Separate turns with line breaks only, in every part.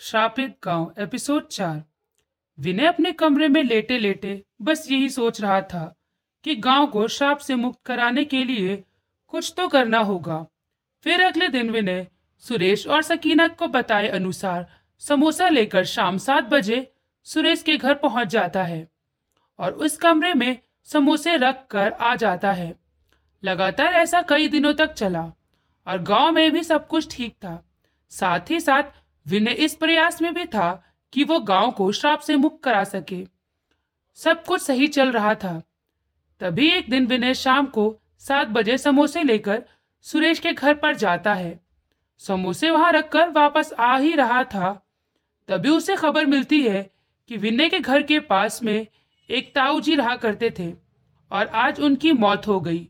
श्रापित गाँव एपिसोड चार। विनय अपने कमरे में लेटे लेटे बस यही सोच रहा था कि गाँव को श्राप से मुक्त कराने के लिए कुछ तो करना होगा। फिर अगले दिन विनय, सुरेश और सकीना को बताए अनुसार समोसा लेकर शाम सात बजे सुरेश के घर पहुँच जाता है और उस कमरे में समोसे रख कर आ जाता है। लगातार ऐसा कई दिनों तक चला और गाँव में भी सब कुछ ठीक था। साथ ही साथ विनय इस प्रयास में भी था कि वो गाँव को श्राप से मुक्त करा सके। सब कुछ सही चल रहा था। तभी एक दिन विनय शाम को सात बजे समोसे लेकर सुरेश के घर पर जाता है। समोसे वहाँ रखकर वापस आ ही रहा था। तभी उसे खबर मिलती है कि विनय के घर के पास में एक ताऊ जी रहा करते थे और आज उनकी मौत हो गई।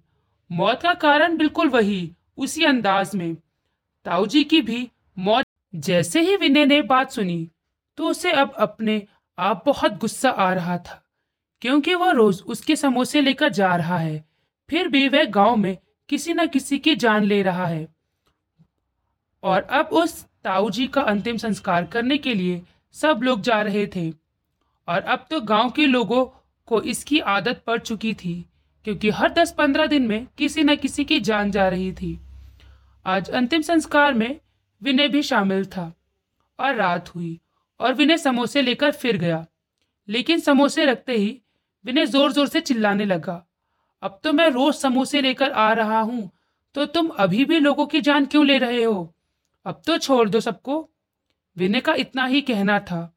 मौत का कारण बिल्कुल वही, उसी अंदाज में। ताऊ जी की भी मौत जैसे ही विनय ने बात सुनी तो उसे अब अपने आप बहुत गुस्सा आ रहा था, क्योंकि वह रोज उसके समोसे लेकर जा रहा है। फिर भी वह गाँव में किसी न किसी की जान ले रहा है। और अब उस ताऊ जी का अंतिम संस्कार करने के लिए सब लोग जा रहे थे। और अब तो गाँव के लोगों को इसकी आदत पड़ चुकी थी, क्योंकि हर दस पंद्रह दिन में किसी न किसी की जान जा रही थी। आज अंतिम संस्कार में विनय भी शामिल था और रात हुई और विनय समोसे लेकर फिर गया। लेकिन समोसे रखते ही विनय ज़ोर ज़ोर से चिल्लाने लगा। अब तो मैं रोज समोसे लेकर आ रहा हूँ तो तुम अभी भी लोगों की जान क्यों ले रहे हो? अब तो छोड़ दो सबको। विनय का इतना ही कहना था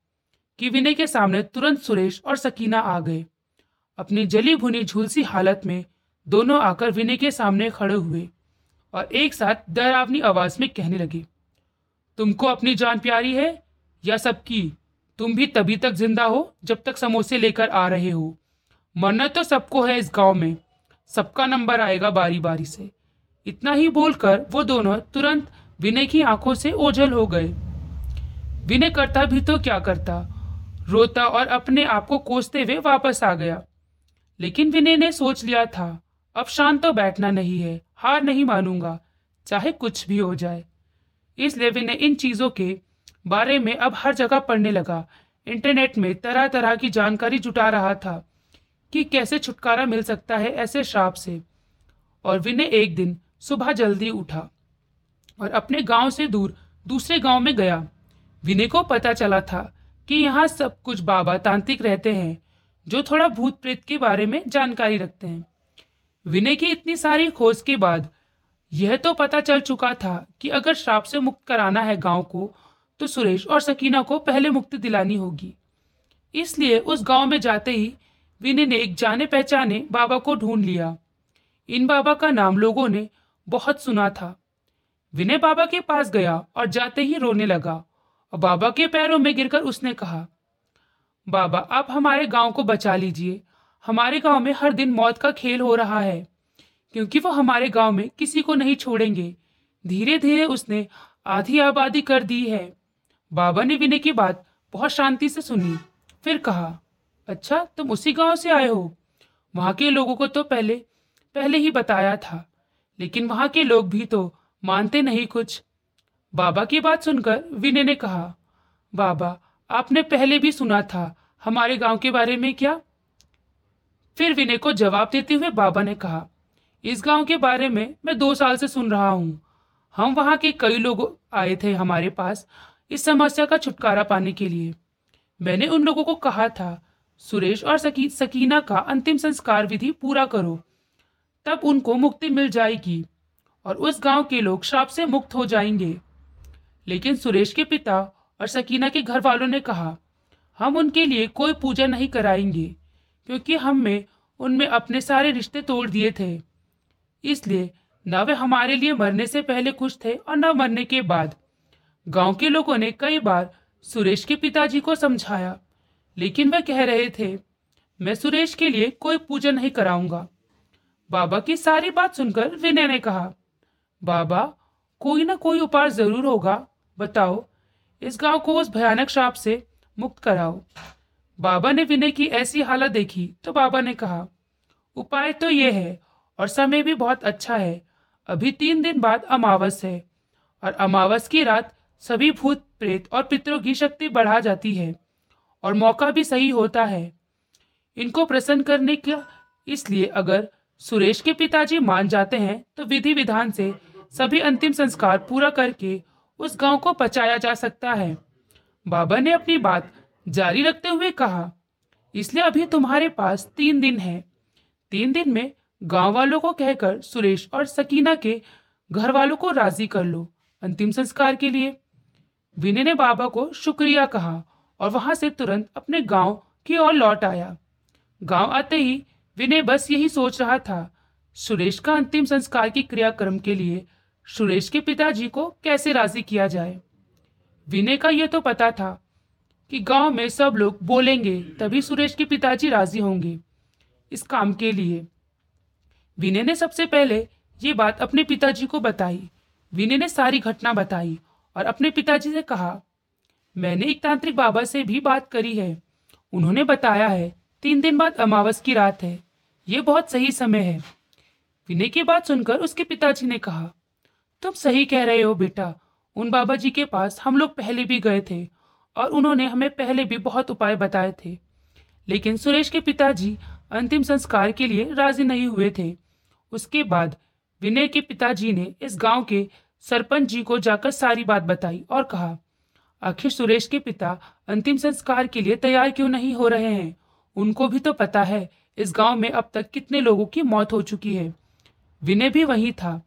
कि विनय के सामने तुरंत सुरेश और सकीना आ गए। अपनी जली भुनी झुलसी हालत में दोनों आकर विनय के सामने खड़े हुए और एक साथ डरावनी आवाज़ में कहने लगे। तुमको अपनी जान प्यारी है या सबकी? तुम भी तभी तक ज़िंदा हो जब तक समोसे लेकर आ रहे हो। मरना तो सबको है इस गाँव में। सबका नंबर आएगा बारी बारी से। इतना ही बोलकर वो दोनों तुरंत विनय की आँखों से ओझल हो गए। विनय करता भी तो क्या करता? रोता और अपने आप को कोसते हुए वापस आ गया। लेकिन विनय ने सोच लिया था, अब शांत तो बैठना नहीं है, हार नहीं मानूँगा, चाहे कुछ भी हो जाए। इसलिए विनय इन चीज़ों के बारे में अब हर जगह पढ़ने लगा। इंटरनेट में तरह तरह की जानकारी जुटा रहा था कि कैसे छुटकारा मिल सकता है ऐसे श्राप से। और विनय एक दिन सुबह जल्दी उठा और अपने गाँव से दूर दूसरे गाँव में गया। विनय को पता चला था कि यहाँ सब कुछ बाबा तांत्रिक रहते हैं, जो थोड़ा भूत प्रेत के बारे में जानकारी रखते हैं। विनय की इतनी सारी खोज के बाद यह तो पता चल चुका था कि अगर श्राप से मुक्त कराना है गाँव को तो सुरेश और सकीना को पहले मुक्ति दिलानी होगी। इसलिए उस गाँव में जाते ही विनय ने एक जाने पहचाने बाबा को ढूंढ लिया। इन बाबा का नाम लोगों ने बहुत सुना था। विनय बाबा के पास गया और जाते ही रोने लगा और बाबा के पैरों में गिरकर उसने कहा, बाबा, आप हमारे गाँव को बचा लीजिए। हमारे गाँव में हर दिन मौत का खेल हो रहा है। क्योंकि वो हमारे गाँव में किसी को नहीं छोड़ेंगे। धीरे धीरे उसने आधी आबादी कर दी है। बाबा ने विनय की बात बहुत शांति से सुनी, फिर कहा अच्छा तुम उसी गाँव से आए हो? वहाँ के लोगों को तो पहले पहले ही बताया था, लेकिन वहाँ के लोग भी तो मानते नहीं कुछ। बाबा की बात सुनकर विनय ने कहा, बाबा, आपने पहले भी सुना था हमारे गाँव के बारे में क्या? फिर विनय को जवाब देते हुए बाबा ने कहा इस गाँव के बारे में मैं दो साल से सुन रहा हूँ। हम वहाँ के कई लोग आए थे हमारे पास इस समस्या का छुटकारा पाने के लिए। मैंने उन लोगों को कहा था सुरेश और सकी, सकीना का अंतिम संस्कार विधि पूरा करो। तब उनको मुक्ति मिल जाएगी और उस गाँव के लोग श्राप से मुक्त हो जाएँगे। लेकिन सुरेश के पिता और सकीना के घर वालों ने कहा हम उनके लिए कोई पूजा नहीं कराएँगे क्योंकि हमने उनमें अपने सारे रिश्ते तोड़ दिए थे। इसलिए न वे हमारे लिए मरने से पहले खुश थे और न मरने के बाद। गाँव के लोगों ने कई बार सुरेश के पिताजी को समझाया, लेकिन वह कह रहे थे, मैं सुरेश के लिए कोई पूजा नहीं कराऊँगा। बाबा की सारी बात सुनकर विनय ने कहा, बाबा, कोई ना कोई उपाय ज़रूर होगा। बताओ, इस गाँव को उस भयानक श्राप से मुक्त कराओ। बाबा ने विनय की ऐसी हालत देखी तो बाबा ने कहा, उपाय तो ये है और समय भी बहुत अच्छा है। अभी तीन दिन बाद अमावस है और अमावस की रात सभी भूत प्रेत और पितरों की शक्ति बढ़ा जाती है और मौका भी सही होता है। इनको प्रसन्न करने का इसलिए अगर सुरेश के पिताजी मान जाते हैं तो विधि विधान से सभी अंतिम संस्कार पूरा करके उस गाँव को बचाया जा सकता है। बाबा ने अपनी बात जारी रखते हुए कहा, इसलिए अभी तुम्हारे पास तीन दिन है। तीन दिन में गाँव वालों को कहकर सुरेश और सकीना के घर वालों को राज़ी कर लो। अंतिम संस्कार के लिए विनय ने बाबा को शुक्रिया कहा और वहाँ से तुरंत अपने गाँव की ओर लौट आया। गाँव आते ही विनय बस यही सोच रहा था, सुरेश का अंतिम संस्कार की क्रियाक्रम के लिए सुरेश के पिताजी को कैसे राज़ी किया जाए? विनय का यह तो पता था कि गाँव में सब लोग बोलेंगे तभी सुरेश के पिताजी राज़ी होंगे इस काम के लिए। विनय ने सबसे पहले ये बात अपने पिताजी को बताई। विनय ने सारी घटना बताई और अपने पिताजी से कहा, मैंने एक तांत्रिक बाबा से भी बात करी है। उन्होंने बताया है, तीन दिन बाद अमावस की रात है। ये बहुत सही समय है। विनय की बात सुनकर उसके पिताजी ने कहा, तुम सही कह रहे हो बेटा। उन बाबा जी के पास हम लोग पहले भी गए थे और उन्होंने हमें पहले भी बहुत उपाय बताए थे। लेकिन सुरेश के पिताजी अंतिम संस्कार के लिए राज़ी नहीं हुए थे। उसके बाद विनय के पिताजी ने इस गाँव के सरपंच जी को जाकर सारी बात बताई और कहा, आखिर सुरेश के पिता अंतिम संस्कार के लिए तैयार क्यों नहीं हो रहे हैं? उनको भी तो पता है इस गाँव में अब तक कितने लोगों की मौत हो चुकी है। विनय भी वही था।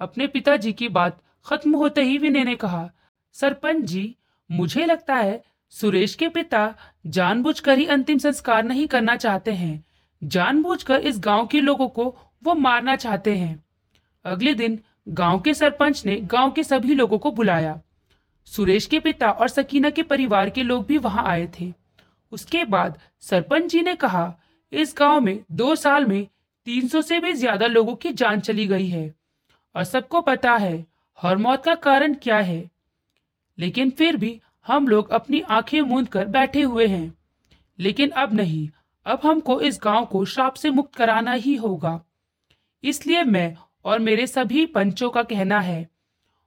अपने पिताजी की बात खत्म होते ही विनय ने कहा, सरपंच जी, मुझे लगता है सुरेश के पिता जानबूझकर ही अंतिम संस्कार नहीं करना चाहते हैं। जानबूझकर इस गाँव के लोगों को वो मारना चाहते हैं। अगले दिन गाँव के सरपंच ने गाँव के सभी लोगों को बुलाया। सुरेश के पिता और सकीना के परिवार के लोग भी वहाँ आए थे। उसके बाद सरपंच जी ने कहा, इस गाँव में दो साल में 300 से भी ज़्यादा लोगों की जान चली गई है और सबको पता है हर मौत का कारण क्या है। लेकिन फिर भी हम लोग अपनी आँखें मूंद कर बैठे हुए हैं। लेकिन अब नहीं, अब हमको इस गाँव को श्राप से मुक्त कराना ही होगा। इसलिए मैं और मेरे सभी पंचों का कहना है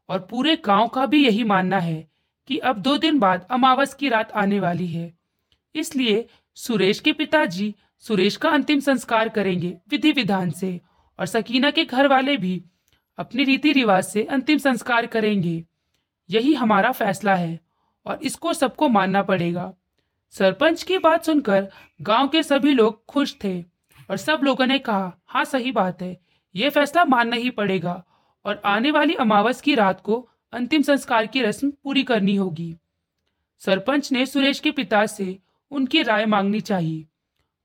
और पूरे गाँव का भी यही मानना है कि अब दो दिन बाद अमावस की रात आने वाली है। इसलिए सुरेश के पिताजी सुरेश का अंतिम संस्कार करेंगे विधि विधान से और सकीना के घर वाले भी अपने रीति रिवाज से अंतिम संस्कार करेंगे। यही हमारा फैसला है और इसको सबको मानना पड़ेगा। सरपंच की बात सुनकर गाँव के सभी लोग खुश थे और सब लोगों ने कहा हाँ सही बात है। ये फैसला मानना ही पड़ेगा और आने वाली अमावस की रात को अंतिम संस्कार की रस्म पूरी करनी होगी। सरपंच ने सुरेश के पिता से उनकी राय मांगनी चाहिए।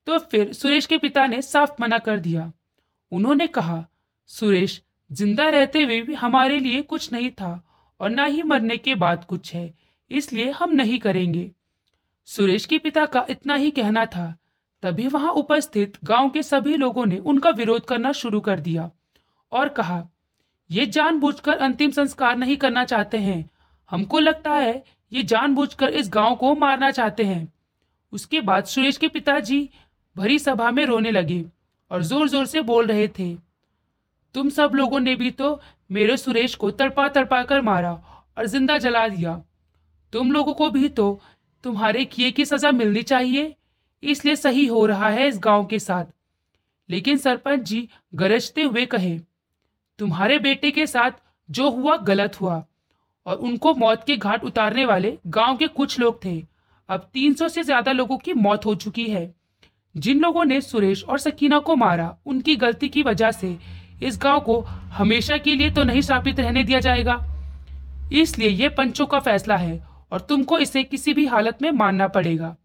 तो फिर सुरेश के पिता ने साफ़ मना कर दिया। उन्होंने कहा, सुरेश, ज़िंदा रहते हुए भी हमारे लिए कुछ नहीं था और ना ही मरने के बाद कुछ है, इसलिए हम नहीं करेंगे। सुरेश के पिता का इतना ही कहना था तभी वहाँ उपस्थित गाँव के सभी लोगों ने उनका विरोध करना शुरू कर दिया और कहा, ये जानबूझकर अंतिम संस्कार नहीं करना चाहते हैं। हमको लगता है ये जानबूझकर इस गाँव को मारना चाहते हैं। उसके बाद सुरेश के पिताजी भरी सभा में रोने लगे और ज़ोर ज़ोर से बोल रहे थे, तुम सब लोगों ने भी तो मेरे सुरेश को तड़पा तड़पा कर मारा और ज़िंदा जला दिया। तुम लोगों को भी तो तुम्हारे किए की सजा मिलनी चाहिए। इसलिए सही हो रहा है इस गाँव के साथ। लेकिन सरपंच जी गरजते हुए कहे, तुम्हारे बेटे के साथ जो हुआ गलत हुआ, और उनको मौत के घाट उतारने वाले गाँव के कुछ लोग थे। अब 300 से ज़्यादा लोगों की मौत हो चुकी है। जिन लोगों ने सुरेश और सकीना को मारा, उनकी गलती की वजह से इस गाँव को हमेशा के लिए तो नहीं स्थापित रहने दिया जाएगा। इसलिए ये पंचों का फैसला है, और तुमको इसे किसी भी हालत में मानना पड़ेगा।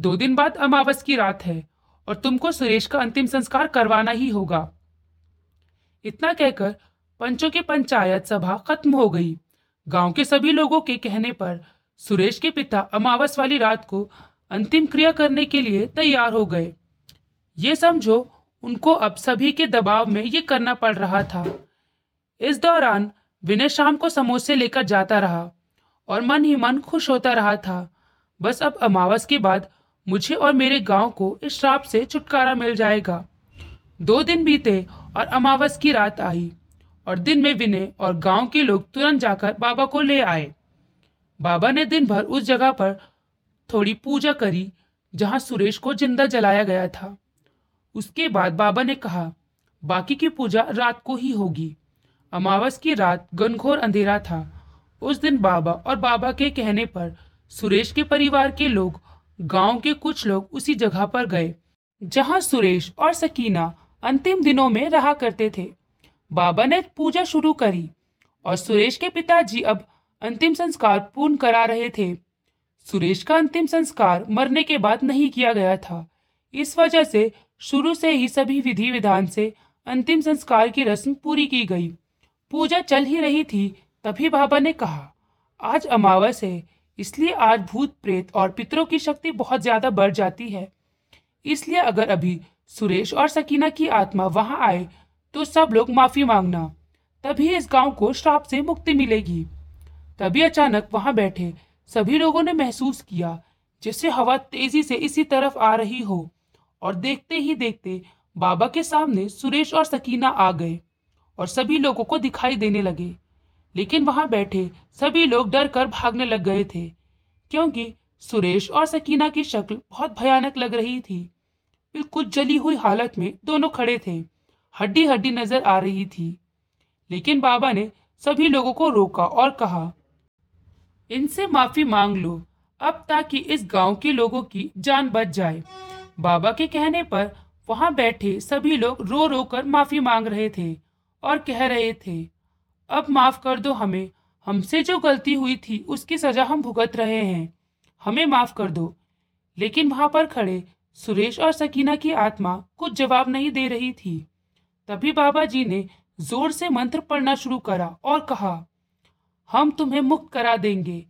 दो दिन बाद अमावस की रात है और तुमको सुरेश का अंतिम संस्कार करवाना ही होगा। इतना कहकर पंचों की पंचायत सभा खत्म हो गई। गाँव के सभी लोगों के कहने पर सुरेश के पिता अमावस वाली रात को अंतिम क्रिया करने के लिए तैयार हो गए। ये समझो, उनको अब सभी के दबाव में ये करना पड़ रहा था। इस दौरान विनय शाम को समोसे लेकर जाता रहा और मन ही मन खुश होता रहा था। बस अब अमावस के बाद मुझे और मेरे गाँव को इस श्राप से छुटकारा मिल जाएगा। दो दिन बीते और अमावस की रात आई और दिन में विनय और गाँव के लोग तुरंत जाकर बाबा को ले आए। बाबा ने दिन भर उस जगह पर थोड़ी पूजा करी जहाँ सुरेश को ज़िंदा जलाया गया था। उसके बाद बाबा ने कहा, बाकी की पूजा रात को ही होगी। अमावस की रात घनघोर अंधेरा था। उस दिन बाबा और बाबा के कहने पर सुरेश के परिवार के लोग गाँव के कुछ लोग उसी जगह पर गए, जहाँ सुरेश और सकीना अंतिम दिनों में रहा करते थे। बाबा ने पूजा शुरू करी और सुरेश के पिताजी अब अंतिम संस्कार पूर्ण करा रहे थे। सुरेश का अंतिम संस्कार मरने के बाद नहीं किया गया था। इस वजह से शुरू से ही सभी विधि विधान से अंतिम संस्कार की रस्म पूरी की गई। पूजा चल ही रही थी, तभी बाबा ने कहा, आज अमावस है इसलिए आज भूत प्रेत और पितरों की शक्ति बहुत ज़्यादा बढ़ जाती है। इसलिए अगर अभी सुरेश और सकीना की आत्मा वहाँ आए तो सब लोग माफ़ी मांगना। तभी इस गाँव को श्राप से मुक्ति मिलेगी। तभी अचानक वहाँ बैठे सभी लोगों ने महसूस किया जैसे हवा तेज़ी से इसी तरफ़ आ रही हो और देखते ही देखते बाबा के सामने सुरेश और सकीना आ गए और सभी लोगों को दिखाई देने लगे। लेकिन वहाँ बैठे सभी लोग डर कर भागने लग गए थे, क्योंकि सुरेश और सकीना की शक्ल बहुत भयानक लग रही थी। बिल्कुल जली हुई हालत में दोनों खड़े थे हड्डी हड्डी नज़र आ रही थी। लेकिन बाबा ने सभी लोगों को रोका और कहा, इनसे माफ़ी मांग लो, अब ताकि इस गाँव के लोगों की जान बच जाए। बाबा के कहने पर वहाँ बैठे सभी लोग रो रो कर माफ़ी मांग रहे थे और कह रहे थे अब माफ़ कर दो हमें। हमसे जो गलती हुई थी, उसकी सजा हम भुगत रहे हैं। हमें माफ़ कर दो। लेकिन वहाँ पर खड़े सुरेश और सकीना की आत्मा कुछ जवाब नहीं दे रही थी। तभी बाबा जी ने ज़ोर से मंत्र पढ़ना शुरू करा और कहा, हम तुम्हें मुक्त करा देंगे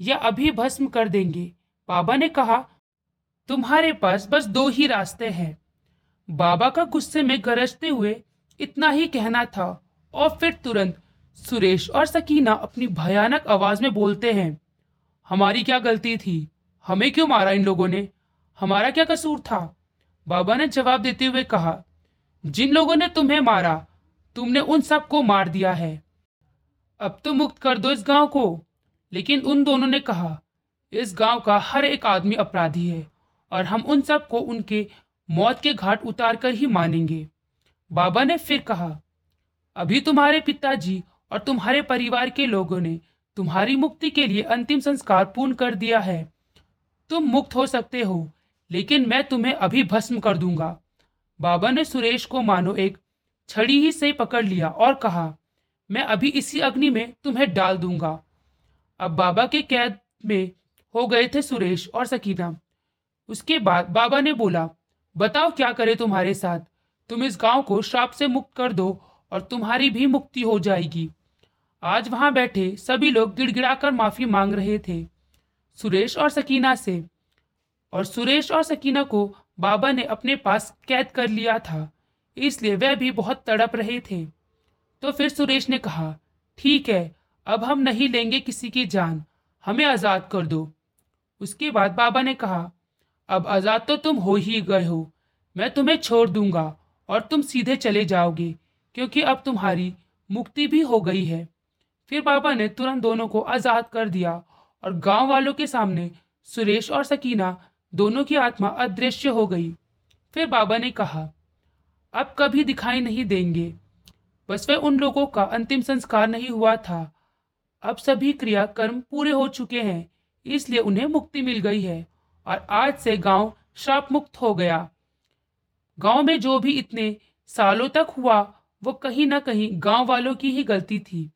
या अभी भस्म कर देंगे। बाबा ने कहा, तुम्हारे पास बस दो ही रास्ते हैं। बाबा का गुस्से में गरजते हुए इतना ही कहना था और फिर तुरंत सुरेश और सकीना अपनी भयानक आवाज़ में बोलते हैं, हमारी क्या गलती थी? हमें क्यों मारा इन लोगों ने? हमारा क्या कसूर था? बाबा ने जवाब देते हुए कहा, जिन लोगों ने तुम्हें मारा, तुमने उन सबको मार दिया है। अब तो मुक्त कर दो इस गाँव को। लेकिन उन दोनों ने कहा, इस गाँव का हर एक आदमी अपराधी है और हम उन सबको उनके मौत के घाट उतार कर ही मानेंगे। बाबा ने फिर कहा, अभी तुम्हारे पिताजी और तुम्हारे परिवार के लोगों ने तुम्हारी मुक्ति के लिए अंतिम संस्कार पूर्ण कर दिया है। तुम मुक्त हो सकते हो, लेकिन मैं तुम्हें अभी भस्म कर दूँगा। बाबा ने सुरेश को मानो एक छड़ी ही से पकड़ लिया और कहा, मैं अभी इसी अग्नि में तुम्हें डाल दूँगा। अब बाबा के कैद में हो गए थे सुरेश और सकीना। उसके बाद बाबा ने बोला, बताओ क्या करे तुम्हारे साथ? तुम इस गाँव को श्राप से मुक्त कर दो और तुम्हारी भी मुक्ति हो जाएगी। आज वहाँ बैठे सभी लोग गिड़गिड़ाकर माफ़ी मांग रहे थे। सुरेश और सकीना से। और सुरेश और सकीना को बाबा ने अपने पास कैद कर लिया था, इसलिए वह भी बहुत तड़प रहे थे। तो फिर सुरेश ने कहा, ठीक है, अब हम नहीं लेंगे किसी की जान, हमें आज़ाद कर दो। उसके बाद बाबा ने कहा, अब आज़ाद तो तुम हो ही गए हो, मैं तुम्हें छोड़ दूँगा और तुम सीधे चले जाओगे, क्योंकि अब तुम्हारी मुक्ति भी हो गई है। फिर बाबा ने तुरंत दोनों को आज़ाद कर दिया और गाँव वालों के सामने सुरेश और सकीना दोनों की आत्मा अदृश्य हो गई। फिर बाबा ने कहा, अब कभी दिखाई नहीं देंगे। बस वह उन लोगों का अंतिम संस्कार नहीं हुआ था। अब सभी क्रिया कर्म पूरे हो चुके हैं, इसलिए उन्हें मुक्ति मिल गई है और आज से गाँव श्राप मुक्त हो गया। गाँव में जो भी इतने सालों तक हुआ, वो कहीं ना कहीं गाँव वालों की ही गलती थी।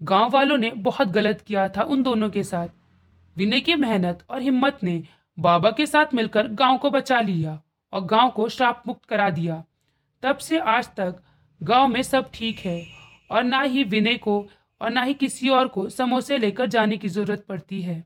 गाँव वालों ने बहुत गलत किया था उन दोनों के साथ। विनय की मेहनत और हिम्मत ने बाबा के साथ मिलकर गाँव को बचा लिया और गाँव को श्राप मुक्त करा दिया। तब से आज तक गाँव में सब ठीक है और ना ही विनय को और ना ही किसी और को समोसे लेकर जाने की ज़रूरत पड़ती है।